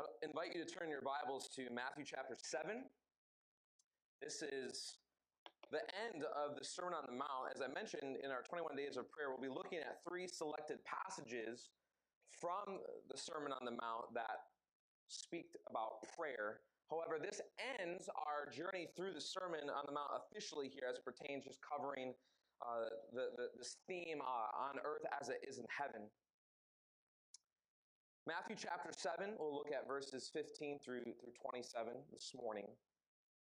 I invite you to turn your Bibles to Matthew chapter 7. This is the end of the Sermon on the Mount. As I mentioned in our 21 days of prayer, we'll be looking at three selected passages from the Sermon on the Mount that speak about prayer. However, this ends our journey through the Sermon on the Mount officially here as it pertains just covering uh, the, the, this theme uh, on earth as it is in heaven. Matthew chapter 7, we'll look at verses 15 through, through 27 this morning.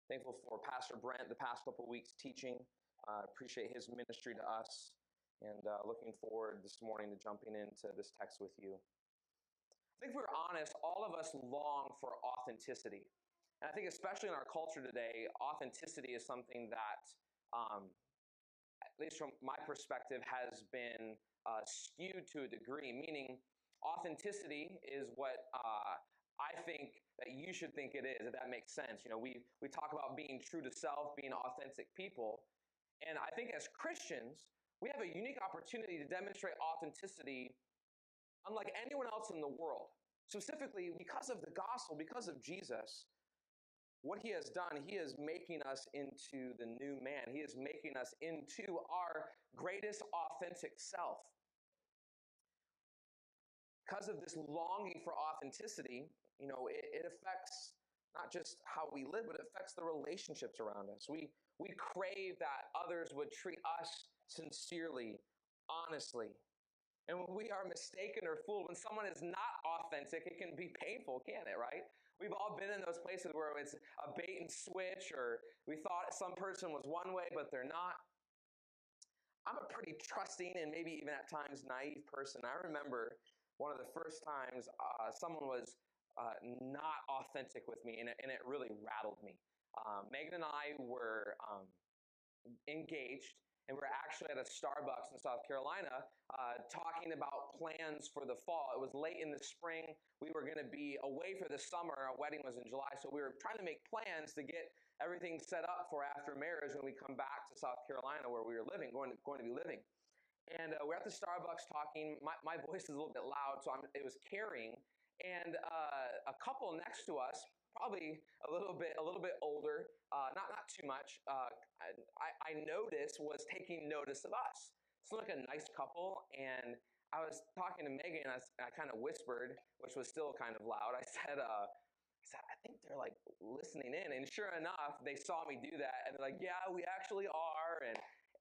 Thankful for Pastor Brent the past couple weeks teaching. Uh, appreciate his ministry to us and uh, looking forward this morning to jumping into this text with you. I think if we're honest, all of us long for authenticity. And I think, especially in our culture today, authenticity is something that, um, at least from my perspective, has been uh, skewed to a degree, meaning authenticity is what uh, I think that you should think it is, if that makes sense. You know, we, we talk about being true to self, being authentic people. And I think as Christians, we have a unique opportunity to demonstrate authenticity unlike anyone else in the world. Specifically, because of the gospel, because of Jesus, what he has done, he is making us into the new man. He is making us into our greatest authentic self because of this longing for authenticity, you know, it, it, affects not just how we live, but it affects the relationships around us. We, we crave that others would treat us sincerely, honestly. And when we are mistaken or fooled, when someone is not authentic, it can be painful, can't it, right? We've all been in those places where it's a bait and switch, or we thought some person was one way, but they're not. I'm a pretty trusting and maybe even at times naive person. I remember one of the first times uh, someone was uh, not authentic with me, and it, and it really rattled me. Um, Megan and I were um, engaged, and we were actually at a Starbucks in South Carolina uh, talking about plans for the fall. It was late in the spring. We were going to be away for the summer. Our wedding was in July, so we were trying to make plans to get everything set up for after marriage when we come back to South Carolina where we were living, going to, going to be living. And uh, we're at the Starbucks talking. My, my voice is a little bit loud, so I'm, it was carrying. And uh, a couple next to us, probably a little bit a little bit older, uh, not not too much. Uh, I, I noticed was taking notice of us. It's like a nice couple, and I was talking to Megan, and I, I kind of whispered, which was still kind of loud. I said, uh, I said, I think they're like listening in. And sure enough, they saw me do that and they're like, yeah, we actually are. And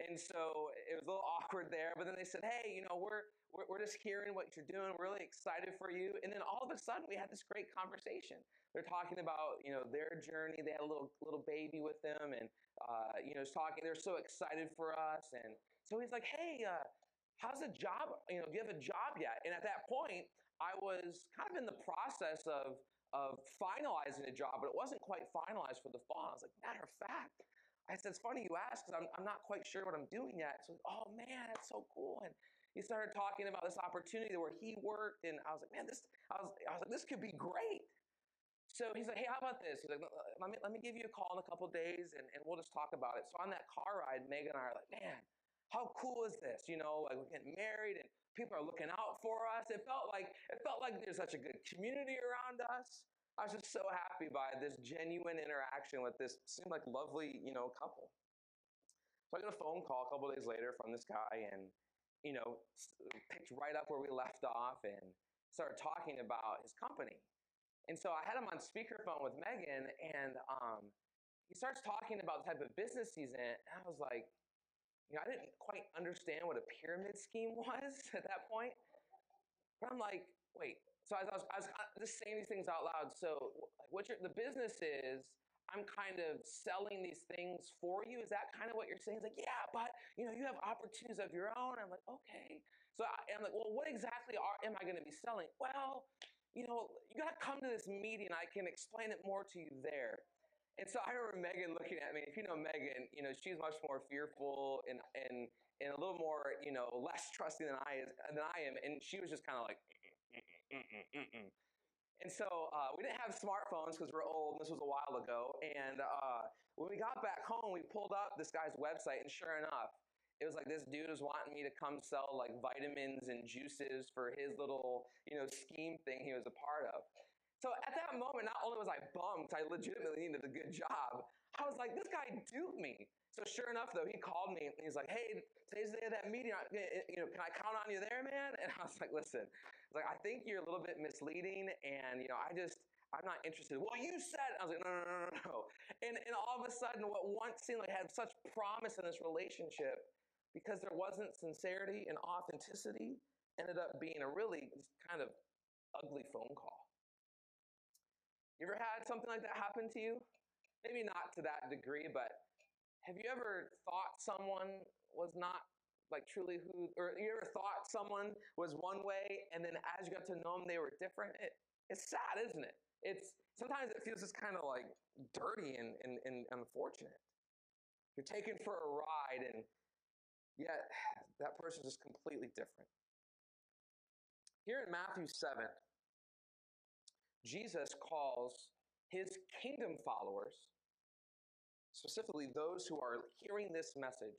and so it was a little awkward there. But then they said, hey, you know, we're, we're, we're just hearing what you're doing. We're really excited for you. And then all of a sudden, we had this great conversation. They're talking about, you know, their journey. They had a little little baby with them, and uh, you know, talking. They're so excited for us. And so he's like, hey, uh, how's the job? You know, do you have a job yet? And at that point, I was kind of in the process of of finalizing a job, but it wasn't quite finalized for the fall. I was like, matter of fact, I said, it's funny you ask because I'm, I'm not quite sure what I'm doing yet. So, oh man, that's so cool. And he started talking about this opportunity where he worked, and I was like, man, this, I was, I was like, this could be great. So he's like, hey, how about this? He's like, let me, let me give you a call in a couple days, and, and we'll just talk about it. So on that car ride, Megan and I are like, man, how cool is this? You know, like we're getting married, and people are looking out for us. It felt like it felt like there's such a good community around us. I was just so happy by this genuine interaction with this seemed like lovely, you know, couple. So I got a phone call a couple days later from this guy, and you know, picked right up where we left off, and started talking about his company. And so I had him on speakerphone with Megan, and um, he starts talking about the type of business he's in. And I was like, you know, I didn't quite understand what a pyramid scheme was at that point. But I'm like, wait, so I was, I was uh, just saying these things out loud. So what the business is, I'm kind of selling these things for you. Is that kind of what you're saying? It's like, yeah, but you know, you have opportunities of your own. I'm like, okay. So I, am like, well, what exactly are, am I going to be selling? Well, you know, you got to come to this meeting. I can explain it more to you there. And so I remember Megan looking at me. If you know Megan, you know she's much more fearful and and and a little more, you know, less trusting than I is than I am. And she was just kind of like, Mm-mm, And so uh, we didn't have smartphones because we're old. This was a while ago. And uh, when we got back home, we pulled up this guy's website, and sure enough, it was like this dude was wanting me to come sell like vitamins and juices for his little, you know, scheme thing he was a part of. So at that moment, not only was I bummed, I legitimately needed a good job. I was like, this guy duped me. So sure enough, though, he called me and he's like, "Hey, today's the day of that meeting. You know, can I count on you there, man?" And I was like, "Listen, Like, I think you're a little bit misleading, and you know, I just I'm not interested. Well, you said, I was like, no, no, no, no, no. And, and all of a sudden, what once seemed like had such promise in this relationship, because there wasn't sincerity and authenticity, ended up being a really kind of ugly phone call. You ever had something like that happen to you? Maybe not to that degree, but have you ever thought someone was not like truly who, or you ever thought someone was one way and then as you got to know them, they were different? It, it's sad, isn't it? It's sometimes it feels just kind of like dirty and, and, and unfortunate. You're taken for a ride, and yet that person is just completely different. Here in Matthew 7, Jesus calls his kingdom followers, specifically those who are hearing this message,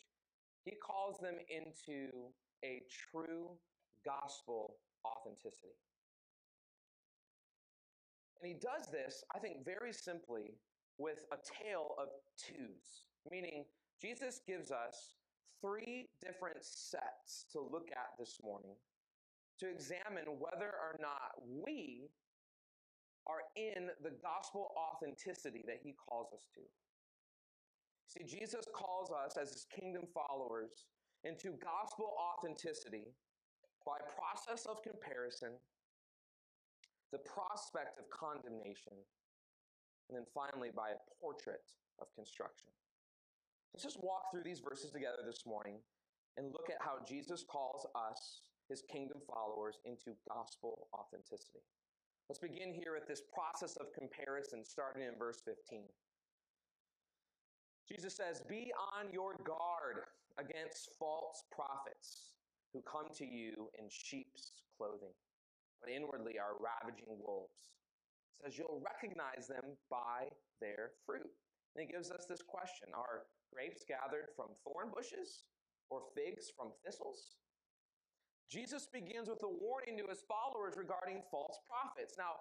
he calls them into a true gospel authenticity. And he does this, I think, very simply with a tale of twos, meaning Jesus gives us three different sets to look at this morning to examine whether or not we are in the gospel authenticity that he calls us to. See, Jesus calls us as his kingdom followers into gospel authenticity by process of comparison the prospect of condemnation, and then finally by a portrait of construction. Let's just walk through these verses together this morning and look at how Jesus calls us, his kingdom followers, into gospel authenticity. Let's begin here with this process of comparison, starting in verse 15. Jesus says, Be on your guard against false prophets who come to you in sheep's clothing but inwardly are ravaging wolves. Says you'll recognize them by their fruit. And it gives us this question Are grapes gathered from thorn bushes or figs from thistles? Jesus begins with a warning to his followers regarding false prophets. Now,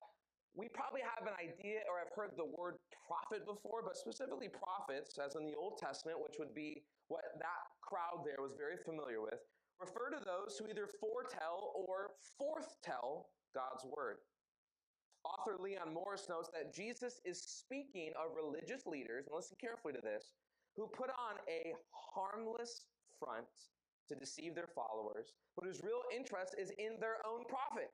we probably have an idea or have heard the word prophet before, but specifically prophets, as in the Old Testament, which would be what that crowd there was very familiar with, refer to those who either foretell or forthtell God's word. Author Leon Morris notes that Jesus is speaking of religious leaders, and listen carefully to this, who put on a harmless front to deceive their followers, but whose real interest is in their own profit.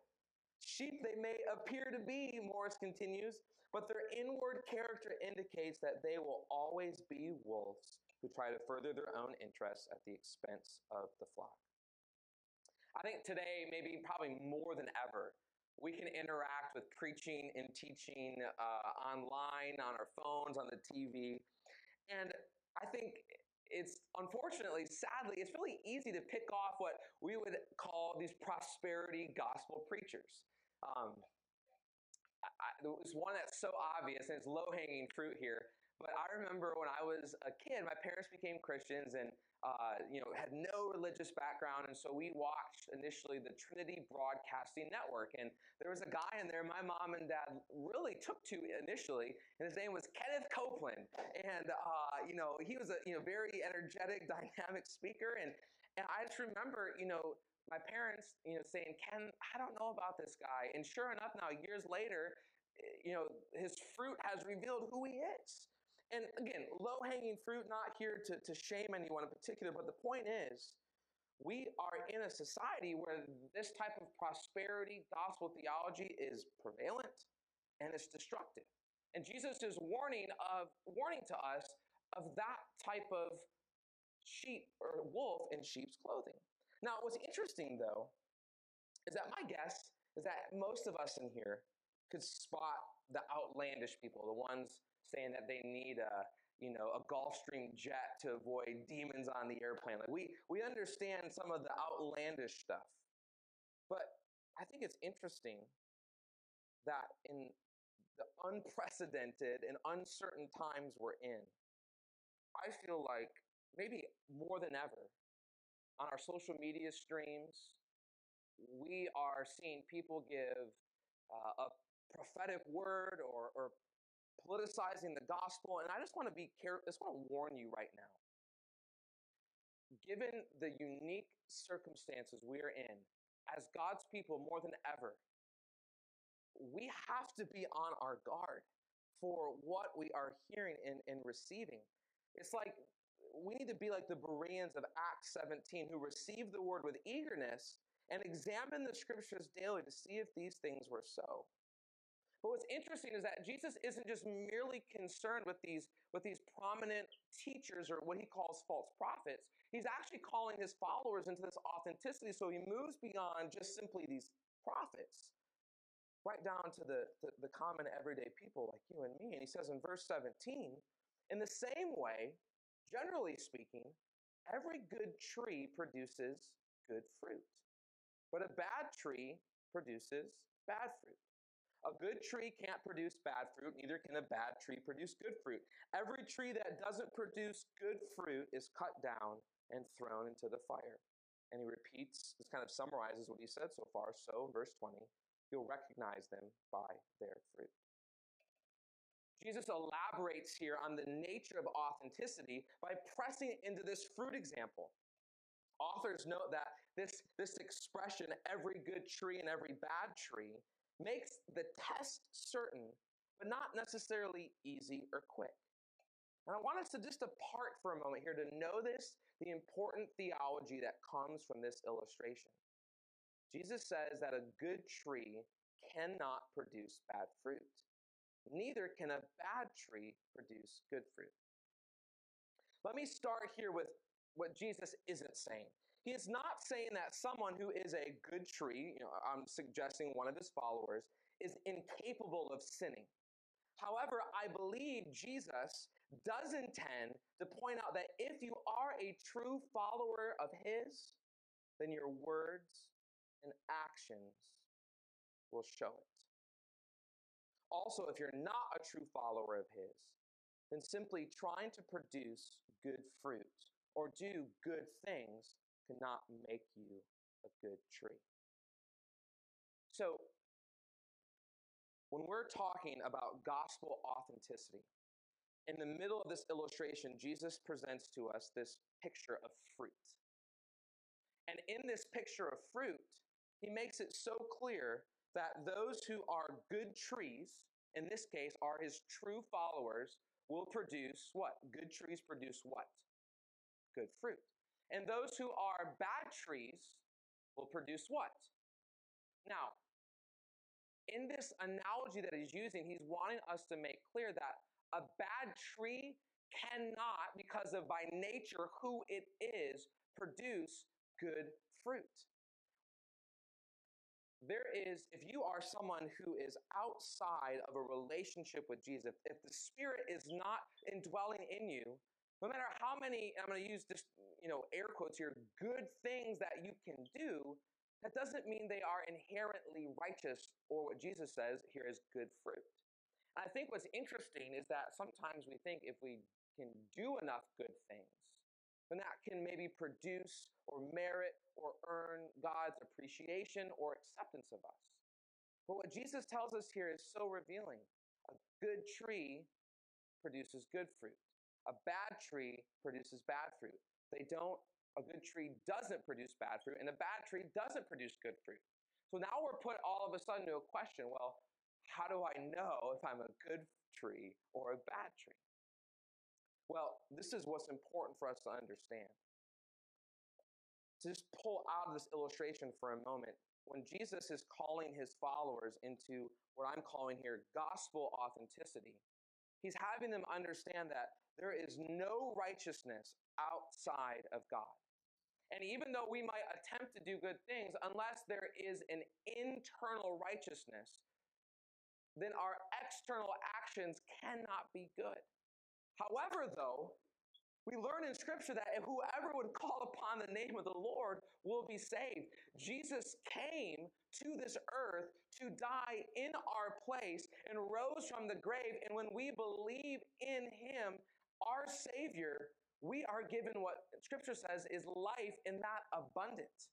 Sheep they may appear to be, Morris continues, but their inward character indicates that they will always be wolves who try to further their own interests at the expense of the flock. I think today, maybe probably more than ever, we can interact with preaching and teaching uh, online, on our phones, on the TV. And I think it's unfortunately, sadly, it's really easy to pick off what we would call these prosperity gospel preachers. Um, I, one that's so obvious and it's low hanging fruit here. But I remember when I was a kid, my parents became Christians and uh, you know had no religious background, and so we watched initially the Trinity Broadcasting Network, and there was a guy in there my mom and dad really took to initially, and his name was Kenneth Copeland, and uh, you know he was a you know very energetic, dynamic speaker, and and I just remember you know my parents you know saying Ken, I don't know about this guy, and sure enough, now years later, eh, you know his fruit has revealed who he is. And again, low hanging fruit, not here to, to shame anyone in particular, but the point is, we are in a society where this type of prosperity gospel theology is prevalent and it's destructive. And Jesus is warning of warning to us of that type of sheep or wolf in sheep's clothing. Now, what's interesting though is that my guess is that most of us in here could spot the outlandish people, the ones saying that they need a you know a Gulfstream jet to avoid demons on the airplane. Like we we understand some of the outlandish stuff, but I think it's interesting that in the unprecedented and uncertain times we're in, I feel like maybe more than ever on our social media streams, we are seeing people give uh, a prophetic word or, or politicizing the gospel. And I just want to be careful, I just want to warn you right now. Given the unique circumstances we are in, as God's people more than ever, we have to be on our guard for what we are hearing and, and receiving. It's like we need to be like the Bereans of Acts 17 who received the word with eagerness and examine the scriptures daily to see if these things were so. But what's interesting is that Jesus isn't just merely concerned with these, with these prominent teachers or what he calls false prophets. He's actually calling his followers into this authenticity. So he moves beyond just simply these prophets, right down to the, the, the common everyday people like you and me. And he says in verse 17, in the same way, generally speaking, every good tree produces good fruit, but a bad tree produces bad fruit. A good tree can't produce bad fruit, neither can a bad tree produce good fruit. Every tree that doesn't produce good fruit is cut down and thrown into the fire. And he repeats, this kind of summarizes what he said so far. So, verse 20, you'll recognize them by their fruit. Jesus elaborates here on the nature of authenticity by pressing into this fruit example. Authors note that this, this expression, every good tree and every bad tree, makes the test certain, but not necessarily easy or quick. And I want us to just depart for a moment here to notice the important theology that comes from this illustration. Jesus says that a good tree cannot produce bad fruit. Neither can a bad tree produce good fruit. Let me start here with what Jesus isn't saying. He is not saying that someone who is a good tree, you know, I'm suggesting one of his followers, is incapable of sinning. However, I believe Jesus does intend to point out that if you are a true follower of his, then your words and actions will show it. Also, if you're not a true follower of his, then simply trying to produce good fruit or do good things cannot make you a good tree. So, when we're talking about gospel authenticity, in the middle of this illustration, Jesus presents to us this picture of fruit. And in this picture of fruit, he makes it so clear that those who are good trees, in this case, are his true followers, will produce what? Good trees produce what? Good fruit. And those who are bad trees will produce what? Now, in this analogy that he's using, he's wanting us to make clear that a bad tree cannot, because of by nature who it is, produce good fruit. There is, if you are someone who is outside of a relationship with Jesus, if the Spirit is not indwelling in you, no matter how many, I'm going to use just, you know, air quotes here, good things that you can do, that doesn't mean they are inherently righteous or what Jesus says here is good fruit. And I think what's interesting is that sometimes we think if we can do enough good things, then that can maybe produce or merit or earn God's appreciation or acceptance of us. But what Jesus tells us here is so revealing. A good tree produces good fruit. A bad tree produces bad fruit. They don't, a good tree doesn't produce bad fruit, and a bad tree doesn't produce good fruit. So now we're put all of a sudden to a question well, how do I know if I'm a good tree or a bad tree? Well, this is what's important for us to understand. To just pull out of this illustration for a moment, when Jesus is calling his followers into what I'm calling here gospel authenticity, he's having them understand that there is no righteousness outside of God. And even though we might attempt to do good things, unless there is an internal righteousness, then our external actions cannot be good. However, though, we learn in Scripture that whoever would call upon the name of the Lord will be saved. Jesus came to this earth to die in our place and rose from the grave. And when we believe in him, our Savior, we are given what Scripture says is life in that abundance.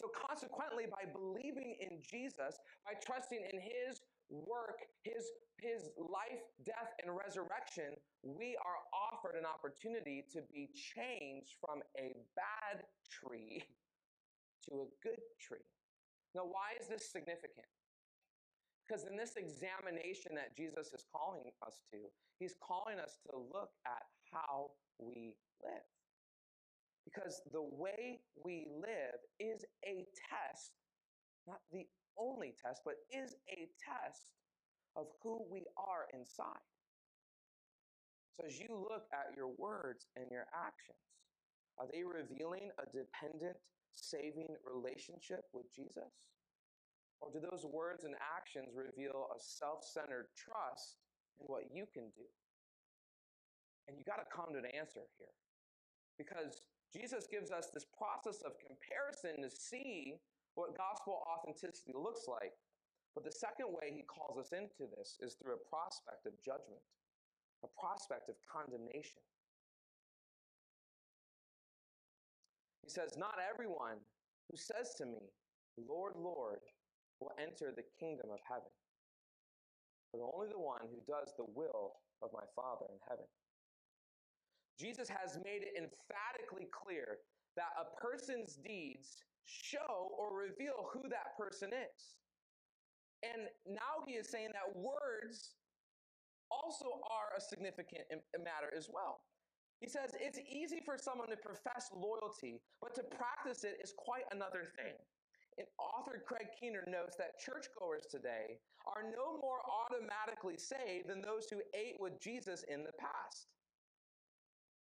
So, consequently, by believing in Jesus, by trusting in his work, his, his life, death, and resurrection, we are offered an opportunity to be changed from a bad tree to a good tree. Now, why is this significant? Because in this examination that Jesus is calling us to, he's calling us to look at how we live. Because the way we live is a test, not the only test, but is a test of who we are inside. So as you look at your words and your actions, are they revealing a dependent, saving relationship with Jesus? Or do those words and actions reveal a self centered trust in what you can do? And you got to come to an answer here. Because Jesus gives us this process of comparison to see what gospel authenticity looks like. But the second way he calls us into this is through a prospect of judgment, a prospect of condemnation. He says, Not everyone who says to me, Lord, Lord, will enter the kingdom of heaven, but only the one who does the will of my Father in heaven. Jesus has made it emphatically clear that a person's deeds show or reveal who that person is. And now he is saying that words also are a significant matter as well. He says it's easy for someone to profess loyalty, but to practice it is quite another thing. And author Craig Keener notes that churchgoers today are no more automatically saved than those who ate with Jesus in the past.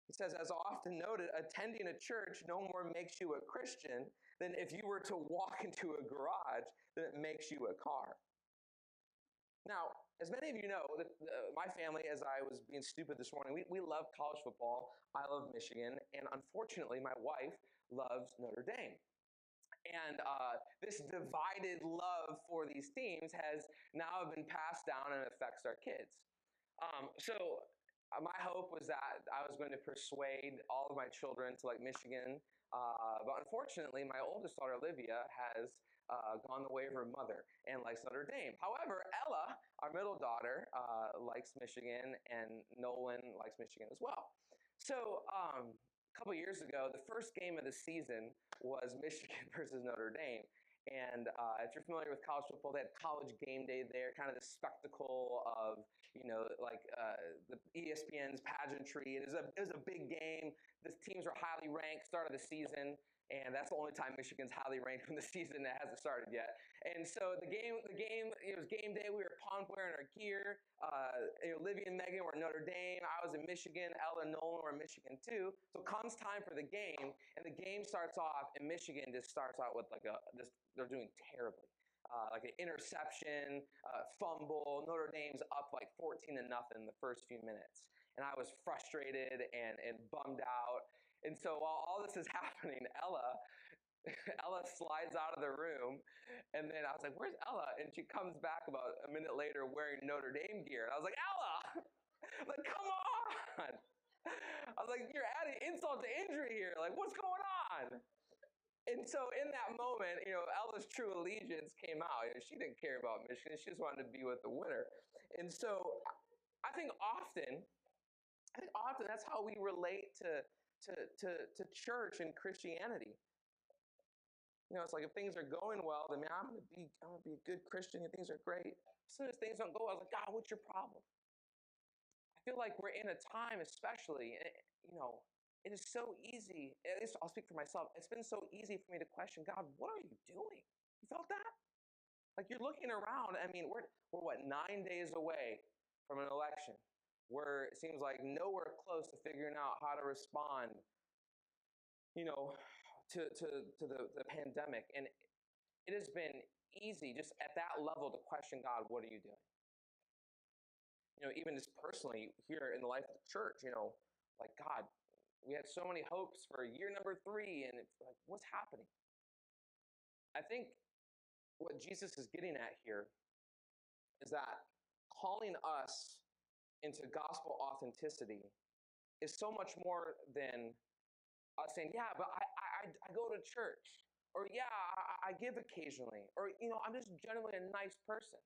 He says, as often noted, attending a church no more makes you a Christian than if you were to walk into a garage, then it makes you a car. Now, as many of you know, the, the, my family, as I was being stupid this morning, we, we love college football. I love Michigan. And unfortunately, my wife loves Notre Dame. And uh, this divided love for these teams has now been passed down and affects our kids. Um, so uh, my hope was that I was going to persuade all of my children to like Michigan. Uh, but unfortunately, my oldest daughter, Olivia, has uh, gone the way of her mother and likes Notre Dame. However, Ella, our middle daughter, uh, likes Michigan, and Nolan likes Michigan as well. So, um, a couple years ago, the first game of the season was Michigan versus Notre Dame. And uh, if you're familiar with college football, they had college game day there, kind of the spectacle of, you know, like uh, the ESPN's pageantry. It was, a, it was a big game. The teams were highly ranked, start of the season and that's the only time Michigan's highly ranked in the season that hasn't started yet. And so the game, the game, it was game day. We were pumped, wearing our gear. Uh, Olivia and Megan were Notre Dame. I was in Michigan. Ella and Nolan were in Michigan too. So comes time for the game, and the game starts off, and Michigan just starts out with like a, they're doing terribly. Uh, like an interception, uh, fumble. Notre Dame's up like 14 to nothing the first few minutes. And I was frustrated and, and bummed out. And so while all this is happening, Ella, Ella slides out of the room, and then I was like, "Where's Ella?" And she comes back about a minute later wearing Notre Dame gear, and I was like, "Ella, like come on!" I was like, "You're adding insult to injury here. Like, what's going on?" And so in that moment, you know, Ella's true allegiance came out. You know, she didn't care about Michigan; she just wanted to be with the winner. And so, I think often, I think often that's how we relate to to, to, to church and Christianity. You know, it's like if things are going well, then man, I'm gonna be I'm gonna be a good Christian and things are great. As soon as things don't go, I was like, God, what's your problem? I feel like we're in a time, especially, eh, you know, it is so easy. At least I'll speak for myself. It's been so easy for me to question God, what are you doing? You felt that? Like you're looking around. I mean, we're we're what nine days away from an election where it seems like nowhere close to figuring out how to respond, you know, to, to, to the, the pandemic. And it has been easy just at that level to question God, what are you doing? You know, even just personally here in the life of the church, you know, like God, we had so many hopes for year number three, and it's like, what's happening? I think what Jesus is getting at here is that calling us into gospel authenticity is so much more than us saying, yeah, but I, I, I go to church, or yeah, I, I give occasionally, or, you know, I'm just generally a nice person.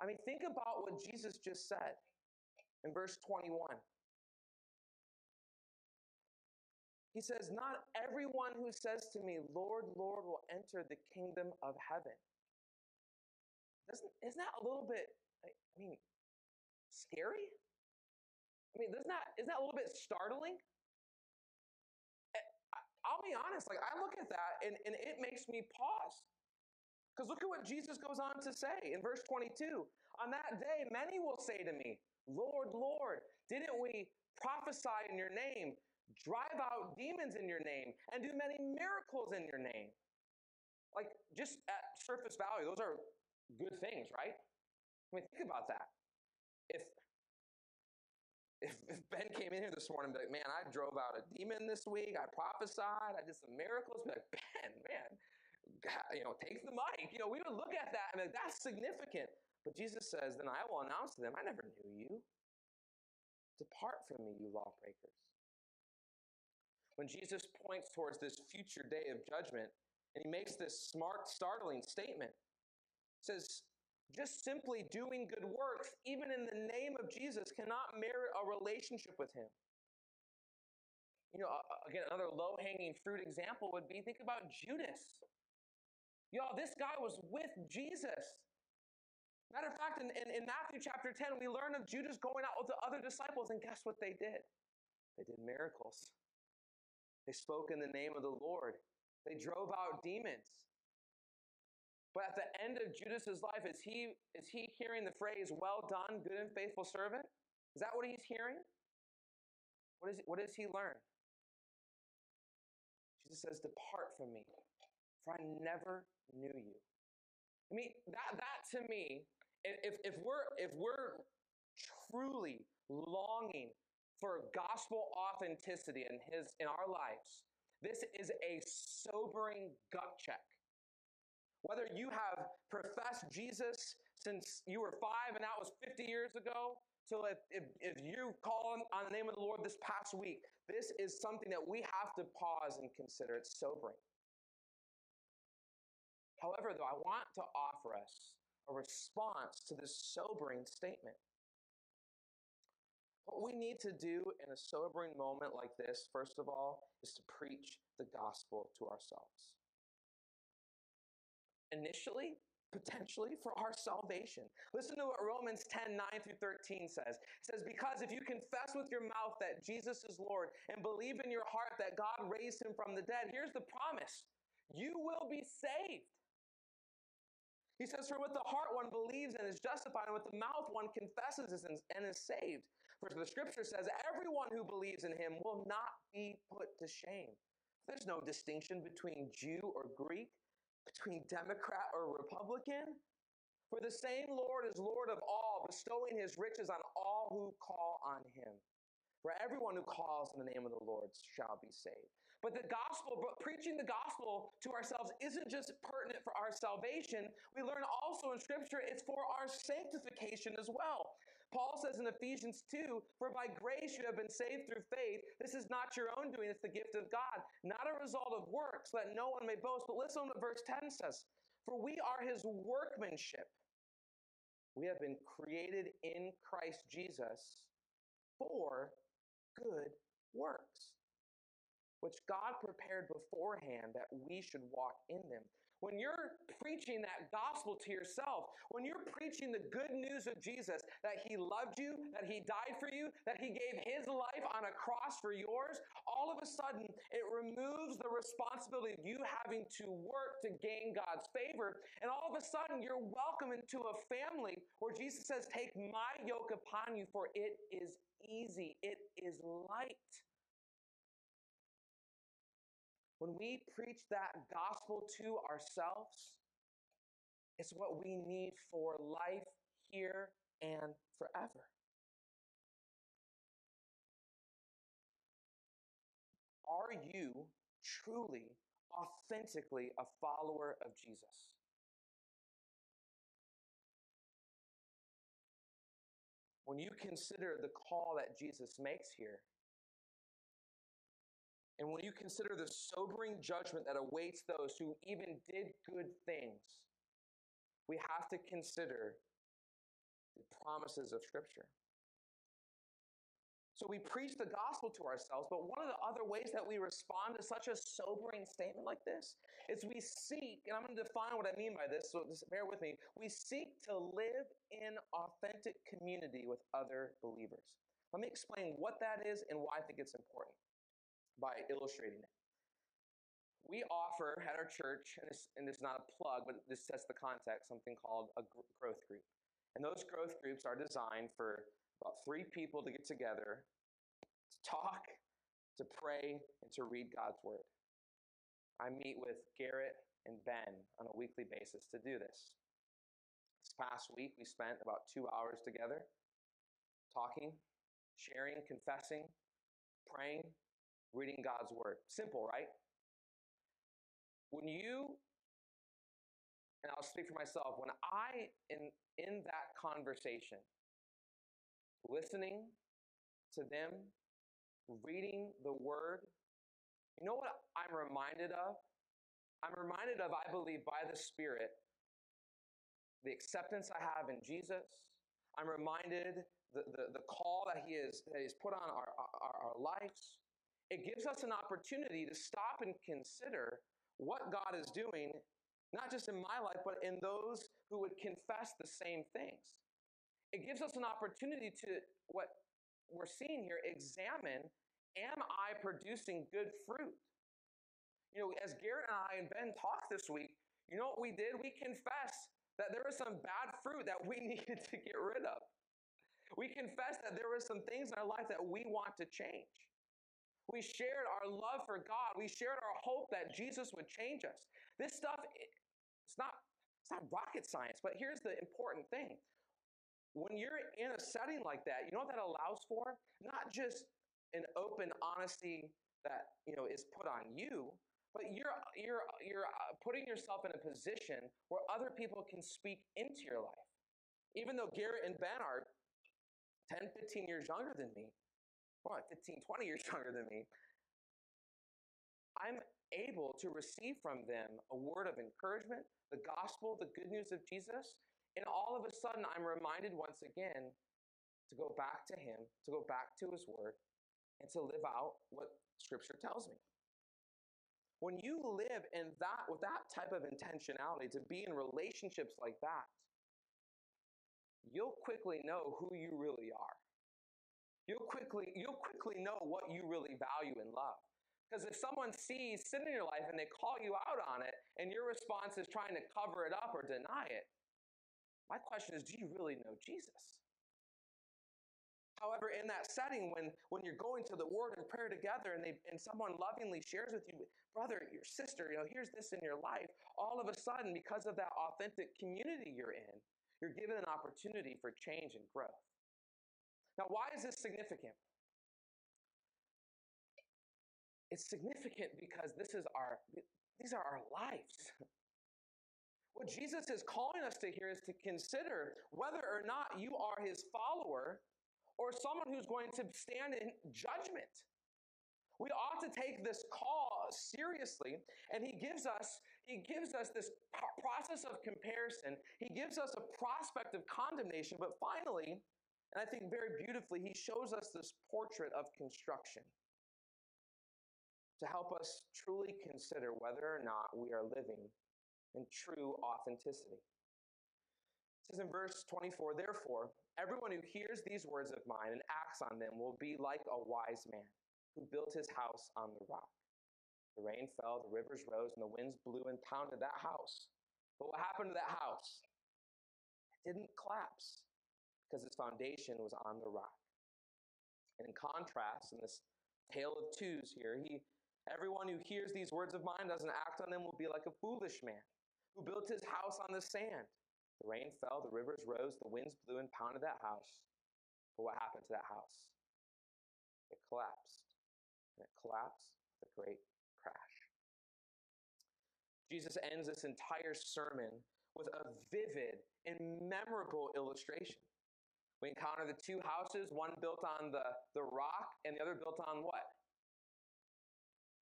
I mean, think about what Jesus just said in verse 21. He says, Not everyone who says to me, Lord, Lord, will enter the kingdom of heaven. Doesn't, isn't that a little bit, I mean, scary? I mean, isn't that, isn't that a little bit startling? Eh, I'll be honest, like I look at that and, and it makes me pause. Because look at what Jesus goes on to say in verse 22. On that day, many will say to me, Lord, Lord, didn't we prophesy in your name, drive out demons in your name, and do many miracles in your name? Like, just at surface value, those are good things, right? I mean, think about that. If if, if Ben came in here this morning and be like, man, I drove out a demon this week, I prophesied, I did some miracles, be like, Ben, man, God, you know, take the mic. You know, we would look at that and be like, that's significant. But Jesus says, then I will announce to them, I never knew you. Depart from me, you lawbreakers. When Jesus points towards this future day of judgment, and he makes this smart, startling statement, says, just simply doing good works, even in the name of Jesus, cannot merit a relationship with Him. You know, again, another low hanging fruit example would be think about Judas. Y'all, this guy was with Jesus. Matter of fact, in, in, in, Matthew chapter 10, we learn of Judas going out with the other disciples, and guess what they did? They did miracles. They spoke in the name of the Lord. They drove out demons. But at the end of Judas's life, is he, is he hearing the phrase, well done, good and faithful servant? Is that what he's hearing? What, is, what does he learn? Jesus says, Depart from me, for I never knew you. I mean, that, that to me, if, if, we're, if we're truly longing for gospel authenticity in, his, in our lives, this is a sobering gut check. Whether you have professed Jesus since you were five and that was 50 years ago, so if, if, if you call on the name of the Lord this past week, this is something that we have to pause and consider. It's sobering. However, though, I want to offer us a response to this sobering statement. What we need to do in a sobering moment like this, first of all, is to preach the gospel to ourselves initially, potentially for our salvation. Listen to what Romans 10 9 through 13 says. It says, Because if you confess with your mouth that Jesus is Lord and believe in your heart that God raised him from the dead, here's the promise you will be saved. He says, For with the heart one believes and is justified, and with the mouth one confesses and is saved. For the scripture says, Everyone who believes in him will not be put to shame. There's no distinction between Jew or Greek between Democrat or Republican. For the same Lord is Lord of all, bestowing his riches on all who call on him. For everyone who calls in the name of the Lord shall be saved. But the gospel, but preaching the gospel to ourselves isn't just pertinent for our salvation. We learn also in scripture it's for our sanctification as well. Paul says in Ephesians 2 For by grace you have been saved through faith. This is not your own doing, it's the gift of God, not a result of works, so that no one may boast. But listen to what verse 10 says For we are his workmanship. We have been created in Christ Jesus for good works, which God prepared beforehand that we should walk in them. When you're preaching that gospel to yourself, when you're preaching the good news of Jesus, that he loved you, that he died for you, that he gave his life on a cross for yours, all of a sudden it removes the responsibility of you having to work to gain God's favor. And all of a sudden you're welcome into a family where Jesus says, Take my yoke upon you, for it is easy, it is light. When we preach that gospel to ourselves, it's what we need for life here and forever. Are you truly, authentically a follower of Jesus? When you consider the call that Jesus makes here, and when you consider the sobering judgment that awaits those who even did good things, we have to consider the promises of Scripture. So we preach the gospel to ourselves, but one of the other ways that we respond to such a sobering statement like this is we seek, and I'm going to define what I mean by this, so just bear with me. We seek to live in authentic community with other believers. Let me explain what that is and why I think it's important by illustrating it. We offer at our church, and this, and this is not a plug, but this sets the context, something called a growth group. And those growth groups are designed for about three people to get together to talk, to pray, and to read God's Word. I meet with Garrett and Ben on a weekly basis to do this. This past week, we spent about two hours together talking, sharing, confessing, praying, reading God's Word. Simple, right? When you, and I'll speak for myself, when I, in, in that conversation, listening to them, reading the word, you know what I'm reminded of? I'm reminded of, I believe, by the Spirit, the acceptance I have in Jesus. I'm reminded the, the, the call that he, is, that he has put on our, our, our lives. It gives us an opportunity to stop and consider what God is doing, not just in my life, but in those who would confess the same things it gives us an opportunity to what we're seeing here examine am I producing good fruit? You know, as Garrett and I and Ben talked this week, you know what we did? We confessed that there was some bad fruit that we needed to get rid of. We confessed that there were some things in our life that we want to change. We shared our love for God. We shared our hope that Jesus would change us. This stuff, it's not, it's not rocket science, but here's the important thing. When you're in a setting like that, you know what that allows for? Not just an open honesty that you know is put on you, but you're you're you're uh, putting yourself in a position where other people can speak into your life. Even though Garrett and Ben are 10, 15 years younger than me, well, 15, 20 years younger than me, I'm able to receive from them a word of encouragement, the gospel, the good news of Jesus, and all of a sudden, I'm reminded once again to go back to Him, to go back to His Word, and to live out what Scripture tells me. When you live in that with that type of intentionality, to be in relationships like that, you'll quickly know who you really are. You'll quickly, you'll quickly know what you really value and love. Because if someone sees sin in your life and they call you out on it, and your response is trying to cover it up or deny it, my question is, do you really know Jesus? However, in that setting, when, when you're going to the Word and prayer together and, they, and someone lovingly shares with you, brother, your sister, you know, here's this in your life, all of a sudden, because of that authentic community you're in, you're given an opportunity for change and growth. Now, why is this significant? It's significant because this is our, these are our lives. What Jesus is calling us to here is to consider whether or not you are his follower or someone who's going to stand in judgment. We ought to take this call seriously, and he gives us he gives us this process of comparison. He gives us a prospect of condemnation, but finally, and I think very beautifully, he shows us this portrait of construction to help us truly consider whether or not we are living in true authenticity. It says in verse 24, therefore, everyone who hears these words of mine and acts on them will be like a wise man who built his house on the rock. The rain fell, the rivers rose, and the winds blew and pounded that house. But what happened to that house? It didn't collapse because its foundation was on the rock. And in contrast, in this tale of twos here, he everyone who hears these words of mine doesn't act on them will be like a foolish man who built his house on the sand. The rain fell, the rivers rose, the winds blew and pounded that house. But what happened to that house? It collapsed. And it collapsed with a great crash. Jesus ends this entire sermon with a vivid and memorable illustration. We encounter the two houses, one built on the, the rock and the other built on what?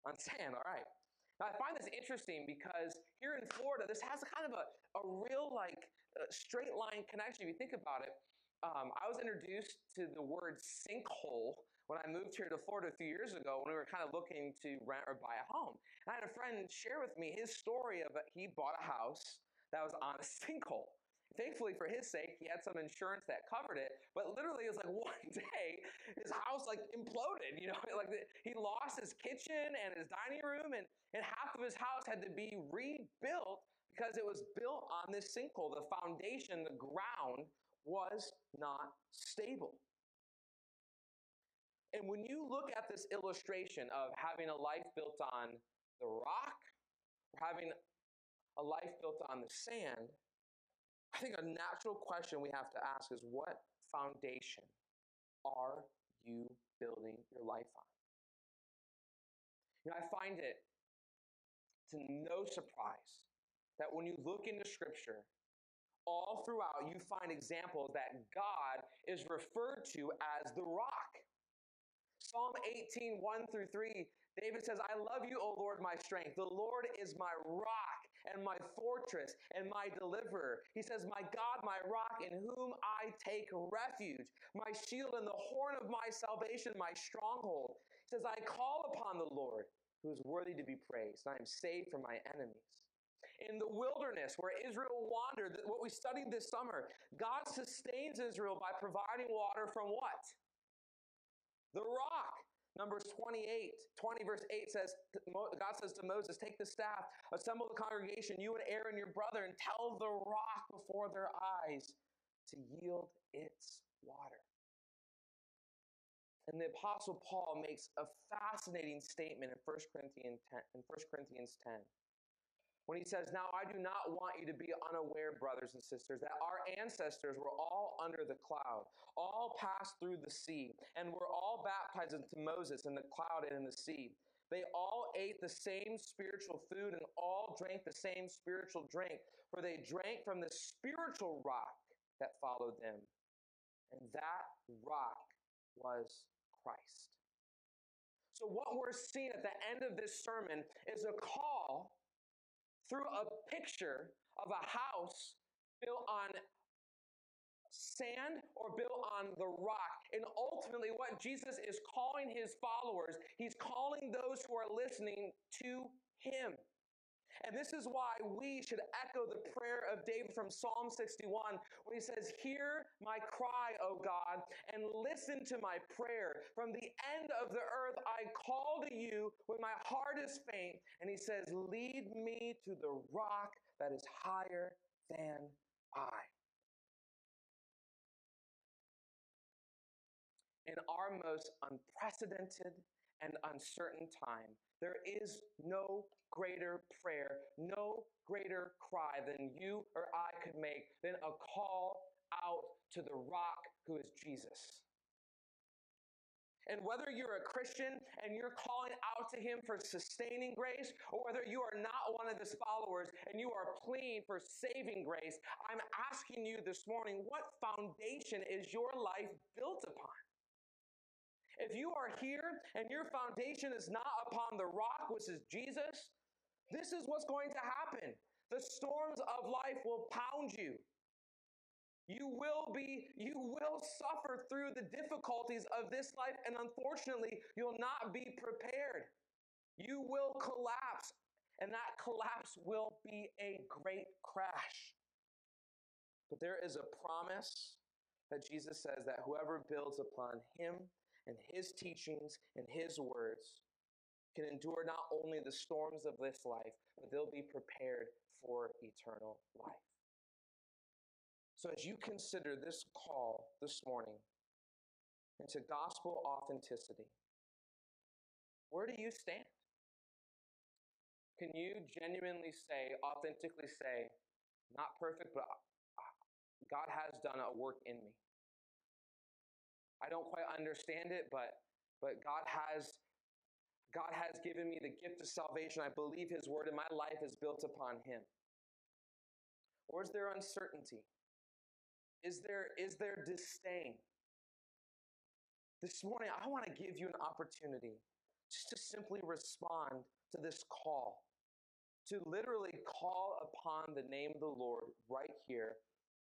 On sand, all right. Now, I find this interesting because here in Florida, this has kind of a, a real, like, uh, straight line connection. If you think about it, um, I was introduced to the word sinkhole when I moved here to Florida a few years ago when we were kind of looking to rent or buy a home. And I had a friend share with me his story of he bought a house that was on a sinkhole. Thankfully, for his sake, he had some insurance that covered it. But literally, it was like one day, his house like imploded. You know, like he lost his kitchen and his dining room, and, and half of his house had to be rebuilt because it was built on this sinkhole. The foundation, the ground, was not stable. And when you look at this illustration of having a life built on the rock, or having a life built on the sand, I think a natural question we have to ask is what foundation are you building your life on? You know, I find it to no surprise that when you look into Scripture, all throughout you find examples that God is referred to as the rock. Psalm 18, 1 through 3, David says, I love you, O Lord, my strength. The Lord is my rock and my fortress and my deliverer. He says, My God, my rock, in whom I take refuge, my shield and the horn of my salvation, my stronghold. He says, I call upon the Lord, who is worthy to be praised. I am saved from my enemies. In the wilderness where Israel wandered, what we studied this summer, God sustains Israel by providing water from what? The rock. Numbers 28, 20, verse 8 says, God says to Moses, Take the staff, assemble the congregation, you and Aaron, your brother, and tell the rock before their eyes to yield its water. And the Apostle Paul makes a fascinating statement in 1 Corinthians 10. In 1 Corinthians 10 when he says, Now I do not want you to be unaware, brothers and sisters, that our ancestors were all under the cloud, all passed through the sea, and were all baptized into Moses in the cloud and in the sea. They all ate the same spiritual food and all drank the same spiritual drink, for they drank from the spiritual rock that followed them. And that rock was Christ. So, what we're seeing at the end of this sermon is a call through a picture of a house built on sand or built on the rock. And ultimately, what Jesus is calling his followers, he's calling those who are listening to him. And this is why we should echo the prayer of David from Psalm 61 when he says, Hear my cry, O God, and listen to my prayer. From the end of the earth I call to you when my heart is faint. And he says, Lead me to the rock that is higher than I. In our most unprecedented and uncertain time, there is no greater prayer, no greater cry than you or I could make than a call out to the rock who is Jesus. And whether you're a Christian and you're calling out to him for sustaining grace, or whether you are not one of his followers and you are pleading for saving grace, I'm asking you this morning what foundation is your life built upon? If you are here and your foundation is not upon the rock, which is Jesus, this is what's going to happen. The storms of life will pound you. You will be, you will suffer through the difficulties of this life, and unfortunately, you'll not be prepared. You will collapse, and that collapse will be a great crash. But there is a promise that Jesus says that whoever builds upon him and his teachings and his words can endure not only the storms of this life, but they'll be prepared for eternal life. So, as you consider this call this morning into gospel authenticity, where do you stand? Can you genuinely say, authentically say, not perfect, but uh, God has done a work in me? I don't quite understand it, but but God has God has given me the gift of salvation. I believe his word and my life is built upon him. Or is there uncertainty? Is there is there disdain? This morning I want to give you an opportunity just to simply respond to this call. To literally call upon the name of the Lord right here,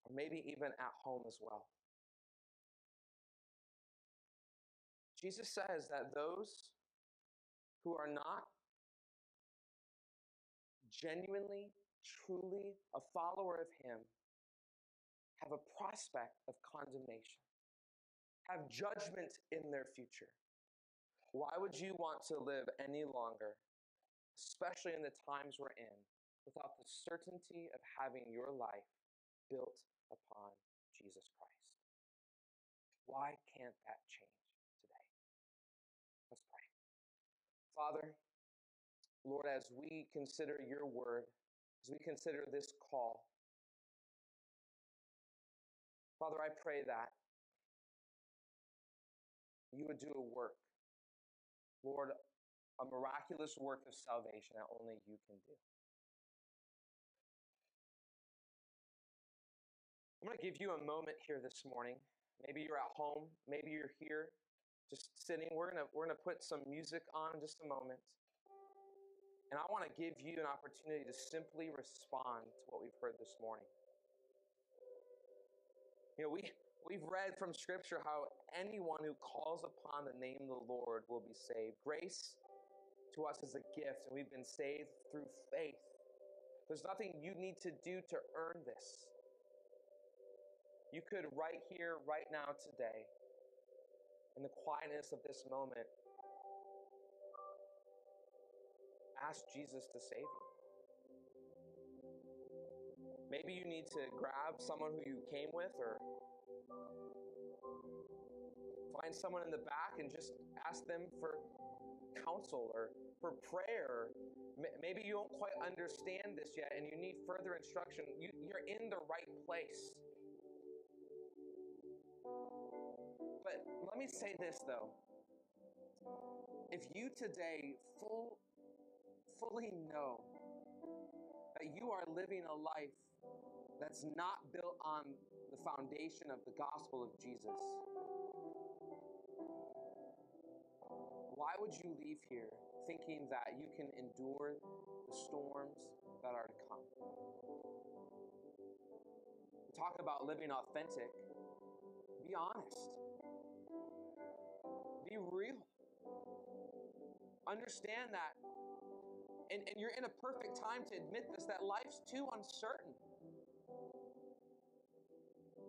or maybe even at home as well. Jesus says that those who are not genuinely, truly a follower of Him have a prospect of condemnation, have judgment in their future. Why would you want to live any longer, especially in the times we're in, without the certainty of having your life built upon Jesus Christ? Why can't that change Father, Lord, as we consider your word, as we consider this call, Father, I pray that you would do a work Lord, a miraculous work of salvation that only you can do. I'm going to give you a moment here this morning. Maybe you're at home, maybe you're here just sitting. We're to we're to put some music on in just a moment. And I want to give you an opportunity to simply respond to what we've heard this morning. You know, we We've read from Scripture how anyone who calls upon the name of the Lord will be saved. Grace to us is a gift, and we've been saved through faith. There's nothing you need to do to earn this. You could, right here, right now, today, in the quietness of this moment, ask Jesus to save you. Maybe you need to grab someone who you came with or Find someone in the back and just ask them for counsel or for prayer. Maybe you don't quite understand this yet and you need further instruction. You, you're in the right place. But let me say this though. If you today full, fully know that you are living a life that's not built on the foundation of the gospel of Jesus, why would you leave here thinking that you can endure the storms that are to come? We talk about living authentic. Be honest. Be real. Understand that. And, and you're in a perfect time to admit this that life's too uncertain.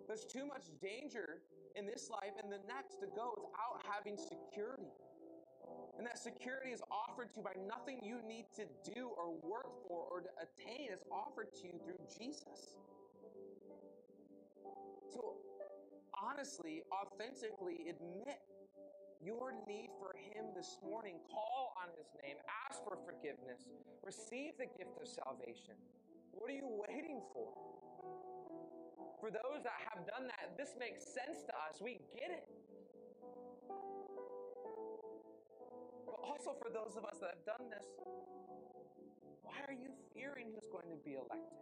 There's too much danger in this life and the next to go without having security. And that security is offered to you by nothing you need to do or work for or to attain. It's offered to you through Jesus. So, honestly, authentically admit your need for Him this morning. Call on His name. Ask for forgiveness. Receive the gift of salvation. What are you waiting for? For those that have done that, this makes sense to us. We get it. But also for those of us that have done this, why are you fearing who's going to be elected?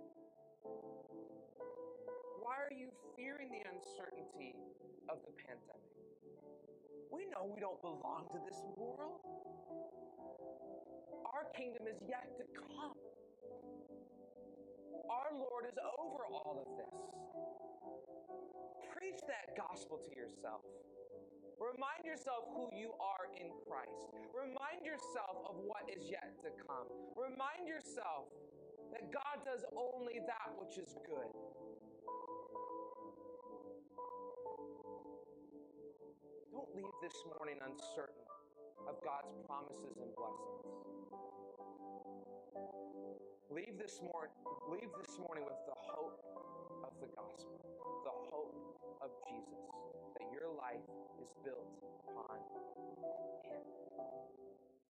You fearing the uncertainty of the pandemic? We know we don't belong to this world. Our kingdom is yet to come. Our Lord is over all of this. Preach that gospel to yourself. Remind yourself who you are in Christ. Remind yourself of what is yet to come. Remind yourself that God does only that which is good. Don't leave this morning uncertain of God's promises and blessings. Leave this morning, leave this morning with the hope of the gospel, the hope of Jesus, that your life is built upon Him.